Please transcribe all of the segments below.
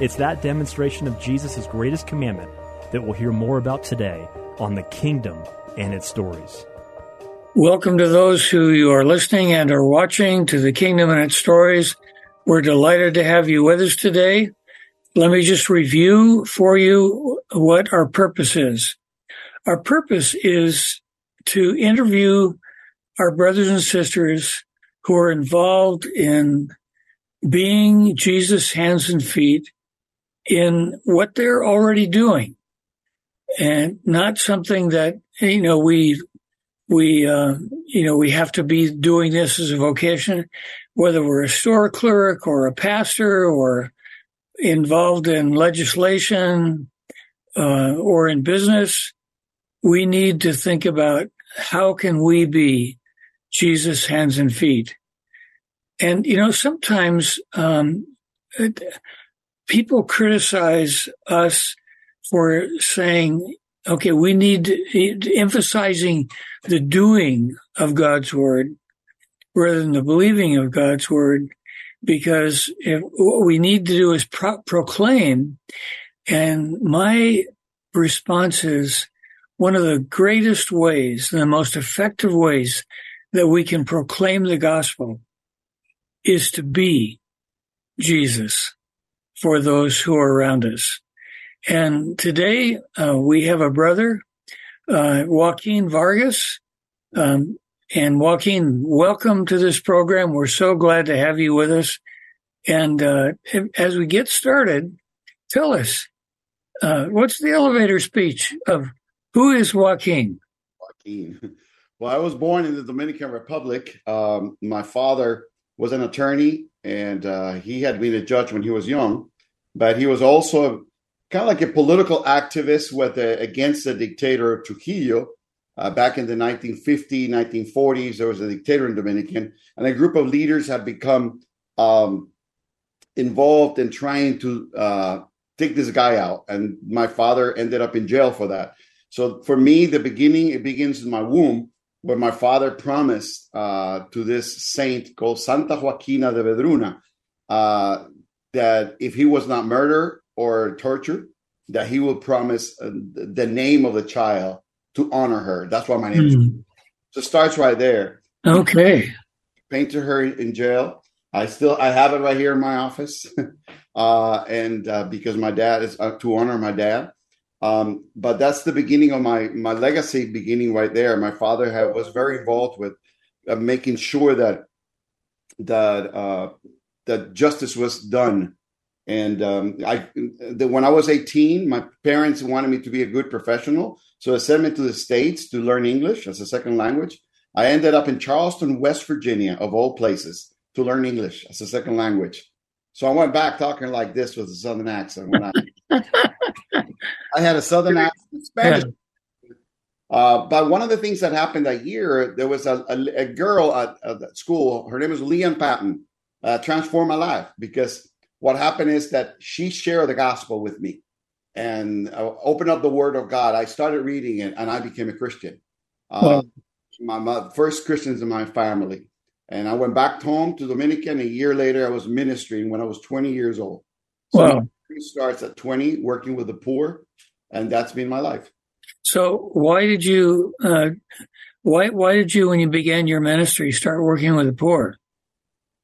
It's that demonstration of Jesus' greatest commandment that we'll hear more about today on the kingdom and its stories. Welcome to those who you are listening and are watching to the kingdom and its stories. We're delighted to have you with us today. Let me just review for you what our purpose is. Our purpose is to interview our brothers and sisters who are involved in being Jesus' hands and feet in what they're already doing and not something that, you know, we, we, uh, you know, we have to be doing this as a vocation, whether we're a store clerk or a pastor or involved in legislation, uh, or in business. We need to think about how can we be Jesus' hands and feet? And, you know, sometimes, um, people criticize us for saying, okay, we need emphasizing the doing of God's word rather than the believing of God's word, because if, what we need to do is pro- proclaim. And my response is one of the greatest ways, the most effective ways that we can proclaim the gospel is to be Jesus for those who are around us. And today uh, we have a brother, uh, Joaquin Vargas. Um, and Joaquin, welcome to this program. We're so glad to have you with us. And uh, as we get started, tell us uh, what's the elevator speech of who is Joaquin? Joaquin. Well, I was born in the Dominican Republic. Um, my father was an attorney, and uh, he had been a judge when he was young, but he was also kind of like a political activist with a, against the dictator Trujillo. Uh, back in the 1950s, 1940s, there was a dictator in Dominican, and a group of leaders have become um, involved in trying to uh, take this guy out. And my father ended up in jail for that. So for me, the beginning, it begins in my womb, where my father promised uh, to this saint called Santa Joaquina de Vedruna uh, that if he was not murdered or tortured, that he would promise uh, the name of the child to honor her. That's why my name mm. is. Hmm. So it starts right there. Okay. Painted her in jail. I still I have it right here in my office, uh, and uh, because my dad is uh, to honor my dad. Um, but that's the beginning of my my legacy beginning right there. My father had, was very involved with uh, making sure that that uh, that justice was done. And um, I, the, when I was 18, my parents wanted me to be a good professional, so they sent me to the states to learn English as a second language. I ended up in Charleston, West Virginia, of all places, to learn English as a second language. So I went back talking like this with a southern accent. When I, I had a southern accent, Spanish. Uh, but one of the things that happened that year, there was a, a, a girl at, at, school. Her name was Leanne Patton. Uh, transformed my life because what happened is that she shared the gospel with me and uh, opened up the Word of God. I started reading it, and I became a Christian. Uh, my, my first Christians in my family. And I went back home to Dominican. A year later, I was ministering when I was 20 years old. So wow. Starts at 20, working with the poor, and that's been my life. So why did you, uh, why, why did you, when you began your ministry, start working with the poor?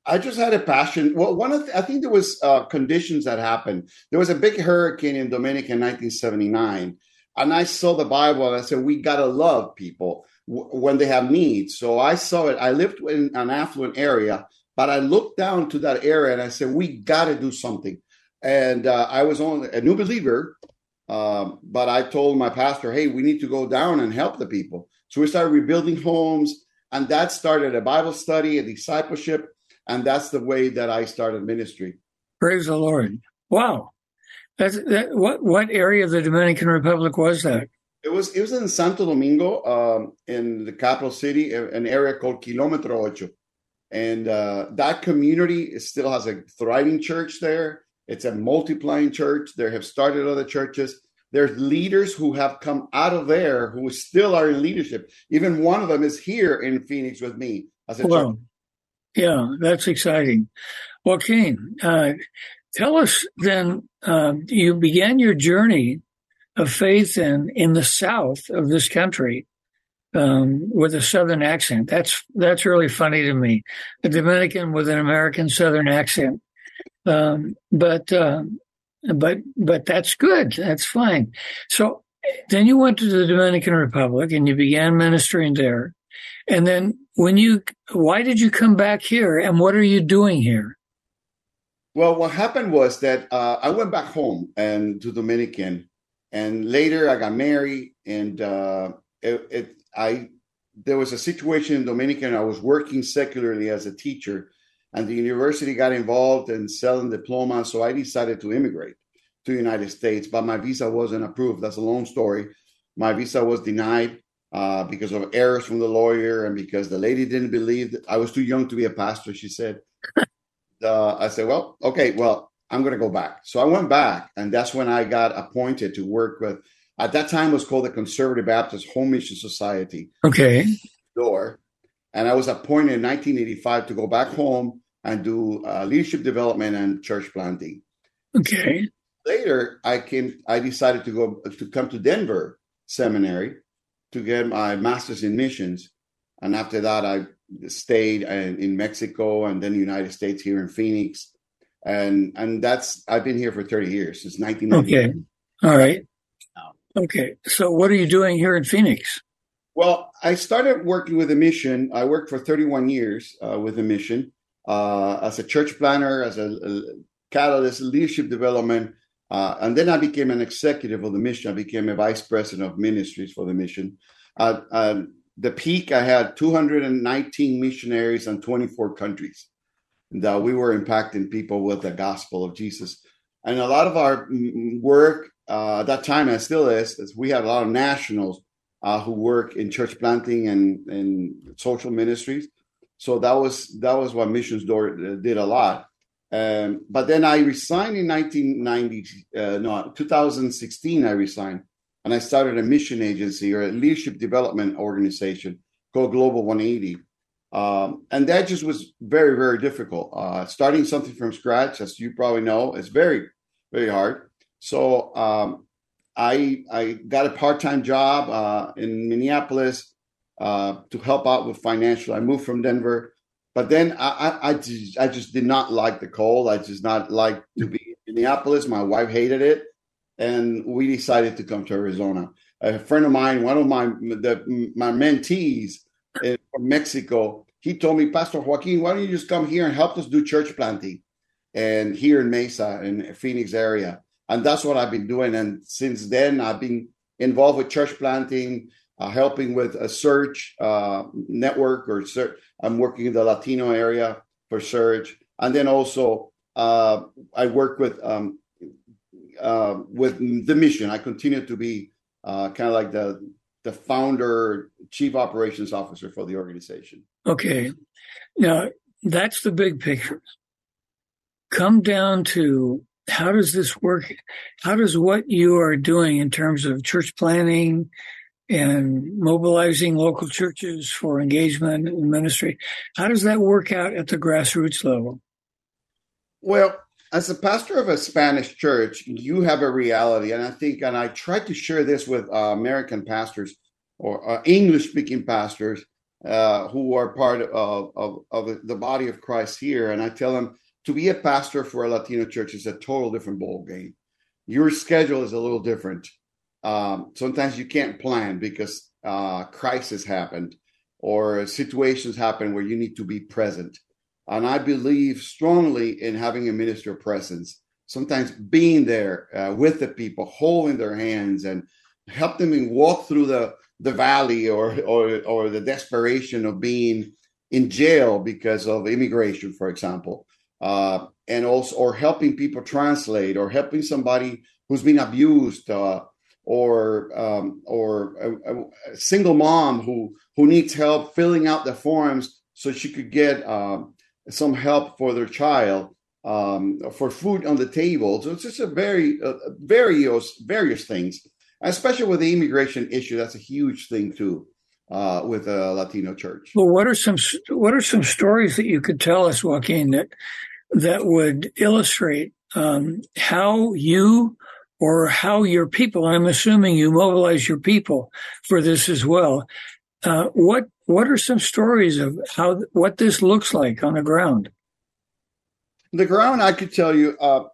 I just had a passion. Well, one of the, I think there was uh, conditions that happened. There was a big hurricane in Dominica in 1979, and I saw the Bible and I said, "We gotta love people w- when they have needs." So I saw it. I lived in an affluent area, but I looked down to that area and I said, "We gotta do something." And uh, I was on a new believer, um, but I told my pastor, "Hey, we need to go down and help the people." So we started rebuilding homes, and that started a Bible study, a discipleship and that's the way that I started ministry. Praise the Lord! Wow, that's that. What what area of the Dominican Republic was that? It was it was in Santo Domingo, um, in the capital city, an area called Kilometro Ocho, and uh, that community still has a thriving church there. It's a multiplying church. There have started other churches. There's leaders who have come out of there who still are in leadership. Even one of them is here in Phoenix with me as a wow. church yeah, that's exciting. Joaquin, uh, tell us then, uh, you began your journey of faith in, in the south of this country um, with a southern accent. That's that's really funny to me. A Dominican with an American southern accent. Um, but uh, but but that's good. That's fine. So then you went to the Dominican Republic and you began ministering there. And then when you, why did you come back here and what are you doing here? Well, what happened was that uh, I went back home and to Dominican, and later I got married, and uh, it, it, I there was a situation in Dominican. I was working secularly as a teacher, and the university got involved in selling diplomas, so I decided to immigrate to the United States, but my visa wasn't approved. That's a long story. My visa was denied, uh, because of errors from the lawyer and because the lady didn't believe that I was too young to be a pastor. She said, uh, I said, well, okay, well, I'm going to go back. So I went back, and that's when I got appointed to work with. At that time, was called the Conservative Baptist Home Mission Society. Okay. Door, and I was appointed in 1985 to go back home and do uh, leadership development and church planting. Okay. Later, I came. I decided to go to come to Denver Seminary to get my master's in missions. And after that, I stayed in Mexico and then the United States here in Phoenix. And and that's I've been here for 30 years since 1990. Okay. All right. Okay. So what are you doing here in Phoenix? Well, I started working with a mission. I worked for 31 years uh, with a mission uh, as a church planter, as a, a catalyst, leadership development, uh, and then I became an executive of the mission. I became a vice president of ministries for the mission. Uh, uh, the peak, I had 219 missionaries in 24 countries. Uh, we were impacting people with the gospel of Jesus. And a lot of our work uh, at that time, and still is, is we had a lot of nationals uh, who work in church planting and, and social ministries. So that was that was what Missions Door did a lot. Um, but then I resigned in 1990, uh, no, 2016, I resigned and I started a mission agency or a leadership development organization called Global 180. Um, and that just was very, very difficult. Uh, starting something from scratch, as you probably know, is very, very hard. So um, I I got a part time job uh, in Minneapolis uh, to help out with financial. I moved from Denver but then I, I, I, just, I just did not like the cold. I just not like to be in Minneapolis. My wife hated it, and we decided to come to Arizona. A friend of mine, one of my the, my mentees from Mexico, he told me, Pastor Joaquin, why don't you just come here and help us do church planting, and here in Mesa in Phoenix area, and that's what I've been doing. And since then, I've been involved with church planting, uh, helping with a Surge uh, network or Surge. I'm working in the Latino area for Surge, and then also uh, I work with um, uh, with the mission. I continue to be uh, kind of like the the founder, chief operations officer for the organization. Okay, now that's the big picture. Come down to how does this work? How does what you are doing in terms of church planting, and mobilizing local churches for engagement in ministry. How does that work out at the grassroots level? Well, as a pastor of a Spanish church, you have a reality, and I think, and I try to share this with uh, American pastors or uh, English speaking pastors uh, who are part of, of, of the body of Christ here, and I tell them to be a pastor for a Latino church is a total different ball game. Your schedule is a little different. Um, sometimes you can't plan because uh, crisis happened or situations happen where you need to be present. And I believe strongly in having a minister presence. Sometimes being there uh, with the people, holding their hands, and help them walk through the the valley or or or the desperation of being in jail because of immigration, for example, uh, and also or helping people translate or helping somebody who's been abused. Uh, or um, or a, a, single mom who who needs help filling out the forms so she could get um, some help for their child um, for food on the table. So it's just a very uh, various various things especially with the immigration issue. That's a huge thing too uh, with a Latino church. Well, what are some what are some stories that you could tell us, Joaquin, that that would illustrate um, how you or how your people? I'm assuming you mobilize your people for this as well. Uh, what what are some stories of how what this looks like on the ground? The ground, I could tell you. Uh,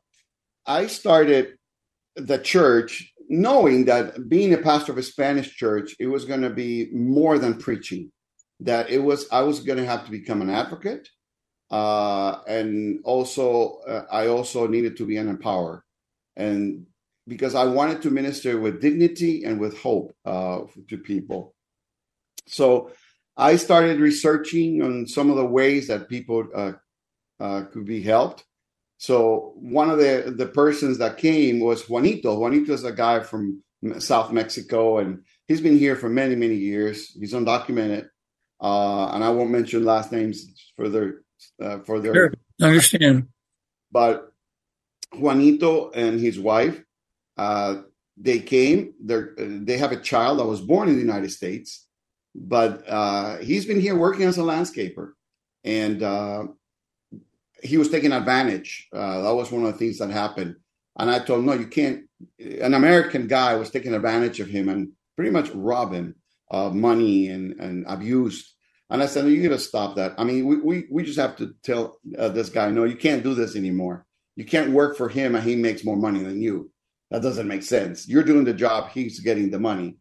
I started the church knowing that being a pastor of a Spanish church, it was going to be more than preaching. That it was, I was going to have to become an advocate, uh, and also uh, I also needed to be an empower, and because I wanted to minister with dignity and with hope uh, to people. So I started researching on some of the ways that people uh, uh, could be helped. So one of the the persons that came was Juanito. Juanito is a guy from South Mexico, and he's been here for many many years. He's undocumented, uh, and I won't mention last names further uh, further. Sure, understand. But Juanito and his wife, uh, they came. They have a child that was born in the United States, but uh, he's been here working as a landscaper, and uh, he was taking advantage. Uh, that was one of the things that happened. And I told him, no, you can't. An American guy was taking advantage of him and pretty much rob him of money and, and abused. And I said, no, you got to stop that. I mean, we, we, we just have to tell uh, this guy, no, you can't do this anymore. You can't work for him and he makes more money than you. That doesn't make sense. You're doing the job, he's getting the money.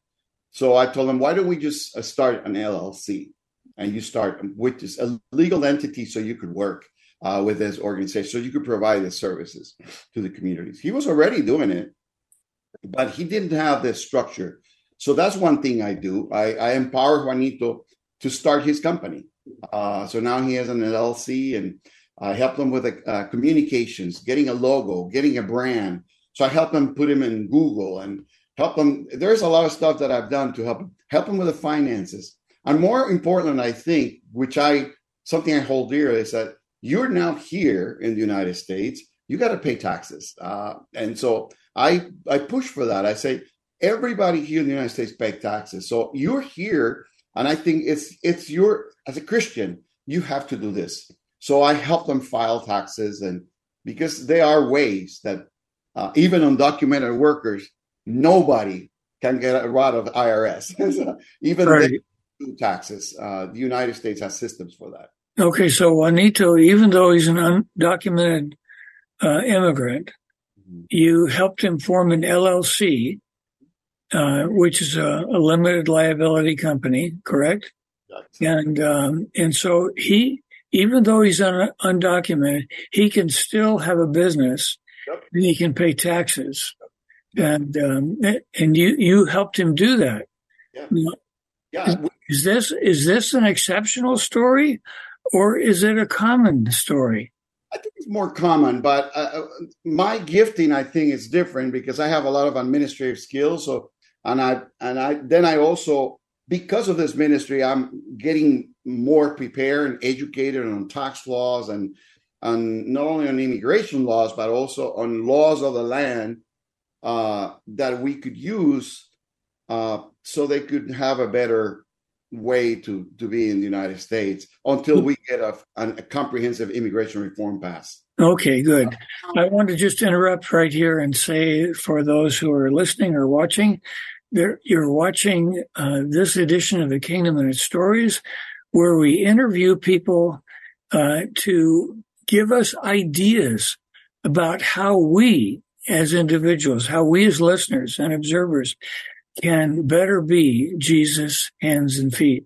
So I told him, why don't we just uh, start an LLC? And you start with this a legal entity so you could work uh, with this organization so you could provide the services to the communities. He was already doing it, but he didn't have the structure. So that's one thing I do. I, I empower Juanito to start his company. Uh, so now he has an LLC and I help him with uh, communications, getting a logo, getting a brand. So I help them put him in Google and help them. There's a lot of stuff that I've done to help him, help him with the finances. And more important, I think, which I something I hold dear is that you're now here in the United States. You got to pay taxes, uh, and so I I push for that. I say everybody here in the United States pay taxes. So you're here, and I think it's it's your as a Christian you have to do this. So I help them file taxes, and because there are ways that uh, even undocumented workers, nobody can get a rod of IRS. even right. taxes. Uh, the United States has systems for that. Okay, so Juanito, even though he's an undocumented uh, immigrant, mm-hmm. you helped him form an LLC, uh, which is a, a, limited liability company, correct? And um, and so he, even though he's un- undocumented, he can still have a business, yep. and he can pay taxes, yep. and um, and you you helped him do that. Yeah. yeah. Is, is this is this an exceptional story, or is it a common story? I think it's more common, but uh, uh, my gifting, I think, is different because I have a lot of administrative skills. So, and I and I then I also because of this ministry, I'm getting more prepared and educated on tax laws and on not only on immigration laws but also on laws of the land uh, that we could use uh, so they could have a better way to to be in the United States until we get a, a comprehensive immigration reform passed. Okay, good. I want to just interrupt right here and say for those who are listening or watching, you're watching uh, this edition of the Kingdom and its Stories where we interview people uh, to give us ideas about how we as individuals, how we as listeners and observers can better be Jesus' hands and feet.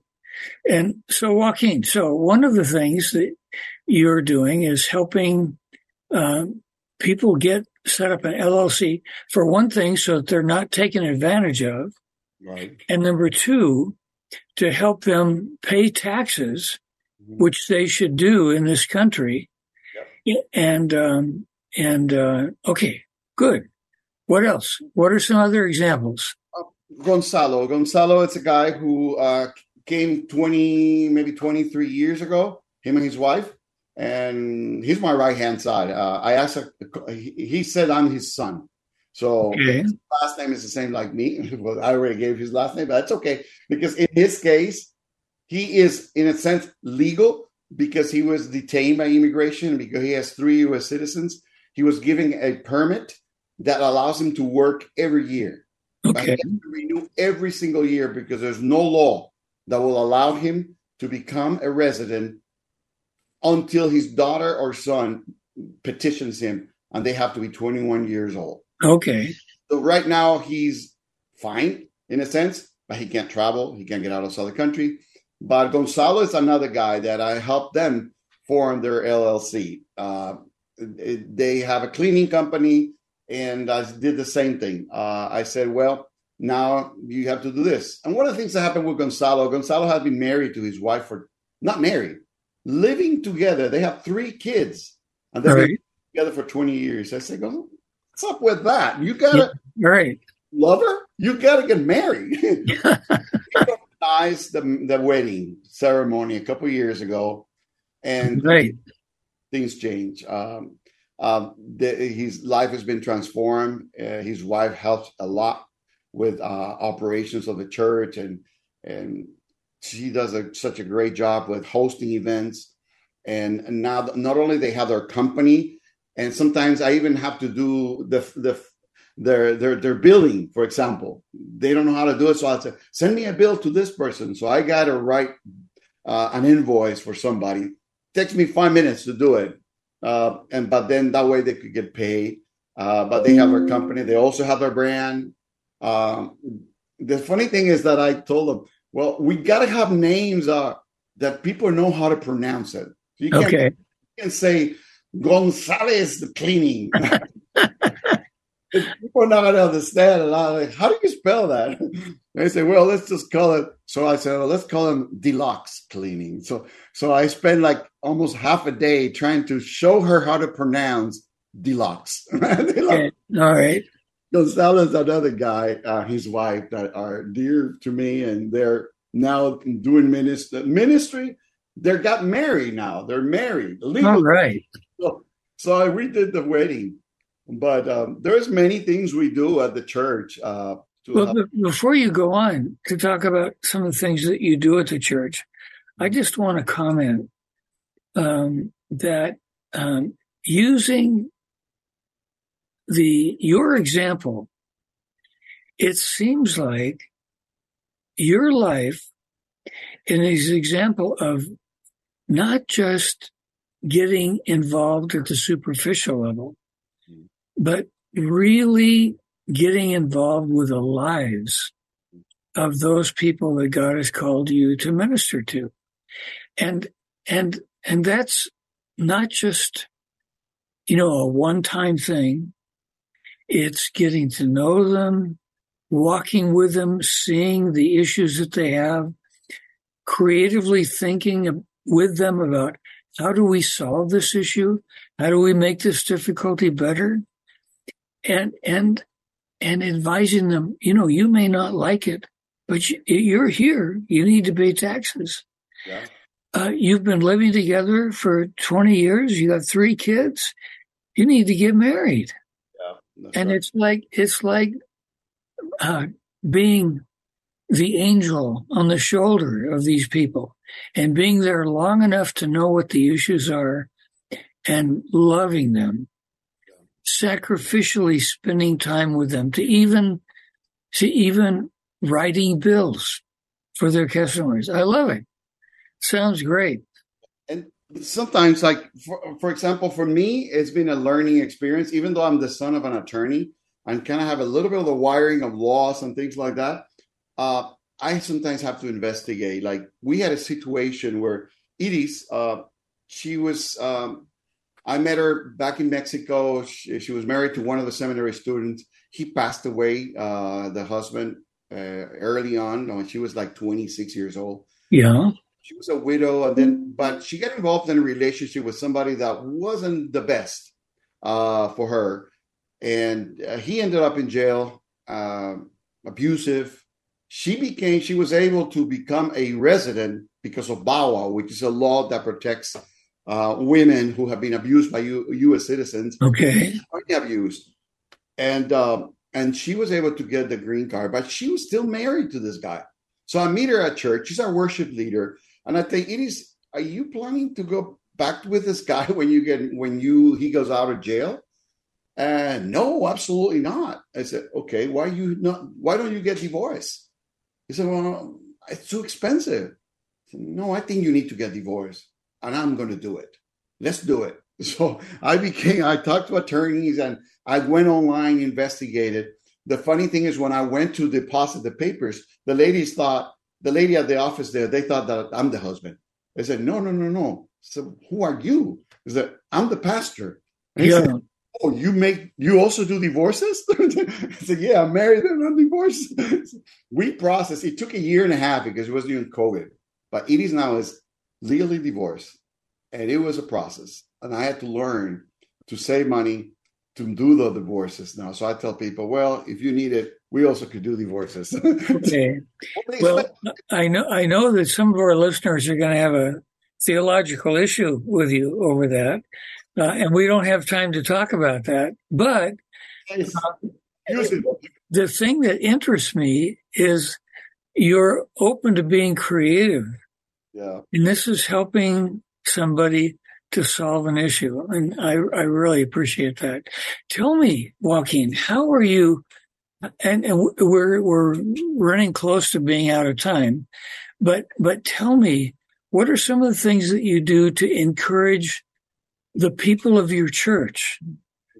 And so, Joaquin, so one of the things that you're doing is helping uh, people get set up an LLC for one thing, so that they're not taken advantage of. Right. And number two, to help them pay taxes, mm-hmm. which they should do in this country. And, um, and, uh, okay, good. What else? What are some other examples? Uh, Gonzalo. Gonzalo It's a guy who uh, came 20, maybe 23 years ago, him and his wife and he's my right hand side. Uh, I asked, a, he said I'm his son. So okay. his last name is the same like me. well, I already gave his last name, but that's okay because in his case, he is in a sense legal because he was detained by immigration because he has three U.S. citizens. He was giving a permit that allows him to work every year. Okay. renew every single year because there's no law that will allow him to become a resident until his daughter or son petitions him and they have to be 21 years old. Okay. So right now he's fine in a sense, but he can't travel. He can't get out of the country. But Gonzalo is another guy that I helped them form their LLC. Uh, they have a cleaning company, and I did the same thing. Uh, I said, well, now you have to do this. And one of the things that happened with Gonzalo, Gonzalo had been married to his wife for not married, living together. They have three kids, and they've right. been together for 20 years. I say, what's up with that? You gotta yeah, right. love her. You gotta get married. organized the, the wedding ceremony a couple years ago, and right. things change. Um, um, the, his life has been transformed. Uh, his wife helps a lot with uh, operations of the church and and she does a, such a great job with hosting events. And, now, not only they have their company, and sometimes I even have to do the the their their their billing. For example, they don't know how to do it, so I say, send me a bill to this person. So I got to write uh, an invoice for somebody. Takes me five minutes to do it, uh, and but then that way they could get paid. Uh, but they have their company. They also have their brand. Um, the funny thing is that I told them well, we got to have names uh, that people know how to pronounce it. So you can't, okay. You can say Gonzalez the cleaning. people are not going to understand. And I'm like, how do you spell that? They say, well, let's just call it. So I said, well, let's call him deluxe cleaning. So, so I spent like almost half a day trying to show her how to pronounce deluxe. deluxe. Okay. All right. Gonzalo's another guy, uh, his wife, that are dear to me, and they're now doing ministry. Ministry, they got married now. They're married. Legally. All right. So, so I redid the wedding, but um, there's many things we do at the church. Uh, well, before you go on to talk about some of the things that you do at the church, I just want to comment um, that um, using the your example, it seems like your life is an example of not just getting involved at the superficial level, but really getting involved with the lives of those people that God has called you to minister to. And, and, and that's not just, you know, a one time thing, it's getting to know them, walking with them, seeing the issues that they have, creatively thinking with them about how do we solve this issue? How do we make this difficulty better? And, and, and advising them, you know, you may not like it, but you're here. You need to pay taxes. Yeah. Uh, you've been living together for 20 years. You got three kids. You need to get married. That's and right. it's like it's like uh, being the angel on the shoulder of these people and being there long enough to know what the issues are and loving them, sacrificially spending time with them, to even to even writing bills for their customers. I love it. Sounds great. And sometimes, like for, for example, for me, it's been a learning experience. Even though I'm the son of an attorney and kind of have a little bit of the wiring of laws and things like that, uh, I sometimes have to investigate. Like we had a situation where Iris, uh, she was. Um, I met her back in Mexico. She, she, was married to one of the seminary students. He passed away, uh, the husband, uh, early on when she was like 26 years old. Yeah. She was a widow, and then, but she got involved in a relationship with somebody that wasn't the best uh, for her. And uh, he ended up in jail, uh, abusive. She became, she was able to become a resident because of VAWA, which is a law that protects uh, women who have been abused by U- U.S. citizens. Okay, abused, and um, and she was able to get the green card, but she was still married to this guy. So I meet her at church. She's our worship leader, and I think it is. Are you planning to go back with this guy when you get when you he goes out of jail? And no, absolutely not. I said, okay, why you not? Why don't you get divorced? He said, well, it's too expensive. I said, no, I think you need to get divorced and I'm going to do it. Let's do it. So I became, I talked to attorneys and I went online, investigated. The funny thing is, when I went to deposit the papers, the ladies thought, the lady at the office there, they thought that I'm the husband. They said, no, no, no, no. So who are you? Is that I'm the pastor. And yeah. Said, oh, you make, you also do divorces? I said, yeah, I'm married and I'm divorced. we processed, it took a year and a half because it was during COVID, but it is now is legally divorced. And it was a process. And I had to learn to save money to do the divorces now. So I tell people, well, if you need it, we also could do divorces. okay. well, I know I know that some of our listeners are going to have a theological issue with you over that, uh, and we don't have time to talk about that. But uh, the thing that interests me is you're open to being creative yeah. And this is helping somebody to solve an issue. And I, I really appreciate that. Tell me, Joaquin, how are you? And, and we're, we're running close to being out of time, but, but tell me, what are some of the things that you do to encourage the people of your church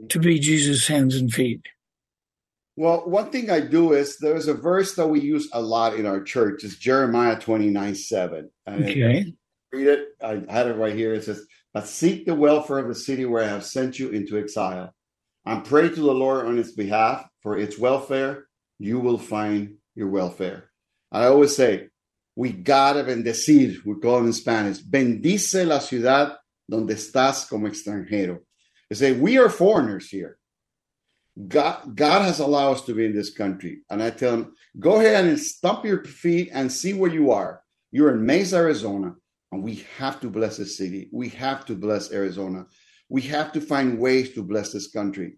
to be Jesus' hands and feet? Well, one thing I do is there's a verse that we use a lot in our church. It's Jeremiah 29 7. And okay. Read it. I had it right here. It says, But seek the welfare of the city where I have sent you into exile. And pray to the Lord on its behalf for its welfare. You will find your welfare. I always say, we gotta bendecir, we call it in Spanish. Bendice la ciudad donde estás como extranjero. They say, we are foreigners here. God, God has allowed us to be in this country. And I tell them, go ahead and stomp your feet and see where you are. You're in Mesa, Arizona, and we have to bless the city. We have to bless Arizona. We have to find ways to bless this country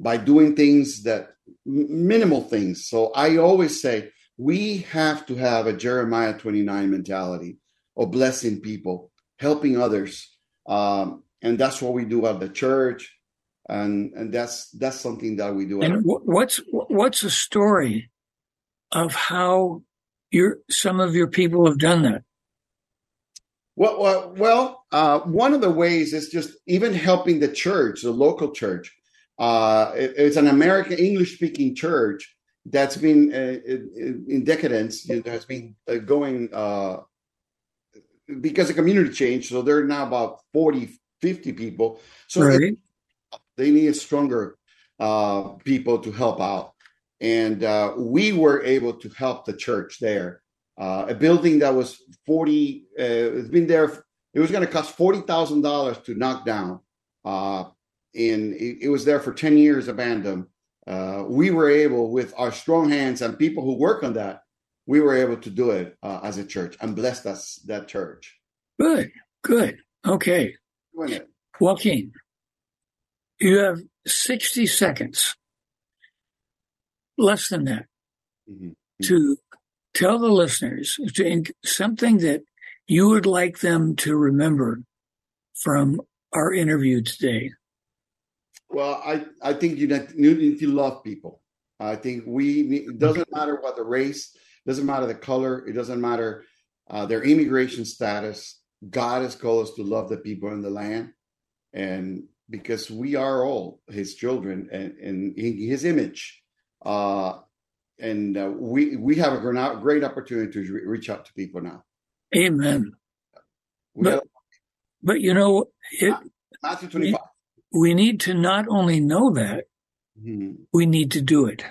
by doing things that minimal things. So I always say we have to have a Jeremiah 29 mentality of blessing people, helping others. Um, and that's what we do at the church and and that's that's something that we do. And what's what's a story of how your some of your people have done that? Well, well, well uh, one of the ways is just even helping the church, the local church. Uh, it, it's an American English speaking church that's been uh, in decadence. It has been uh, going uh, because the community changed. So they're now about 40, 50 people. So right. They need stronger uh, people to help out. And uh, we were able to help the church there. Uh, a building that was 40, uh, it's been there, it was going to cost $40,000 to knock down. Uh, and it, it, was there for 10 years abandoned. Uh, we were able, with our strong hands and people who work on that, we were able to do it as a church and blessed us that church. Good, good. Okay. Joaquin, you have 60 seconds, less than that, mm-hmm. to tell the listeners to, something that you would like them to remember from our interview today. Well, I, I think you need to love people. I think we, it doesn't matter what the race, doesn't matter the color, it doesn't matter uh, their immigration status. God has called us to love the people in the land, and because we are all His children and in His image, uh, and uh, we we have a great opportunity to reach out to people now. Amen. but, but you know, it, Matthew twenty-five. We need to not only know that, mm-hmm. we need to do it.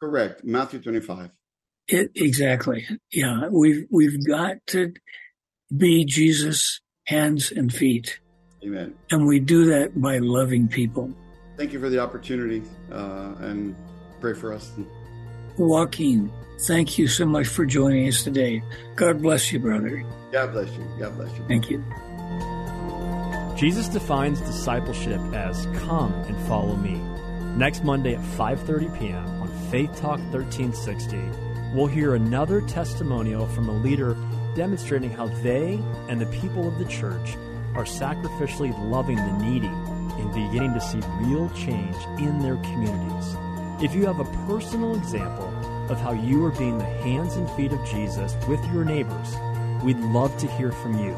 Correct. Matthew twenty-five. It, exactly. Yeah, we've we've got to be Jesus' hands and feet. Amen. And we do that by loving people. Thank you for the opportunity, uh, and pray for us. Joaquin, thank you so much for joining us today. God bless you, brother. God bless you. God bless you. Thank you. Jesus defines discipleship as come and follow me. Next Monday at 5:30 p.m. on Faith Talk 1360 we'll hear another testimonial from a leader demonstrating how they and the people of the church are sacrificially loving the needy and beginning to see real change in their communities. If you have a personal example of how you are being the hands and feet of Jesus with your neighbors, we'd love to hear from you.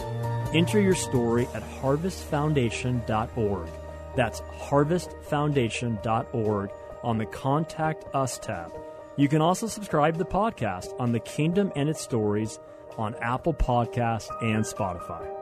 Enter your story at harvestfoundation.org. That's harvestfoundation.org on the Contact Us tab. You can also subscribe to the podcast on The Kingdom and Its Stories on Apple Podcast and Spotify.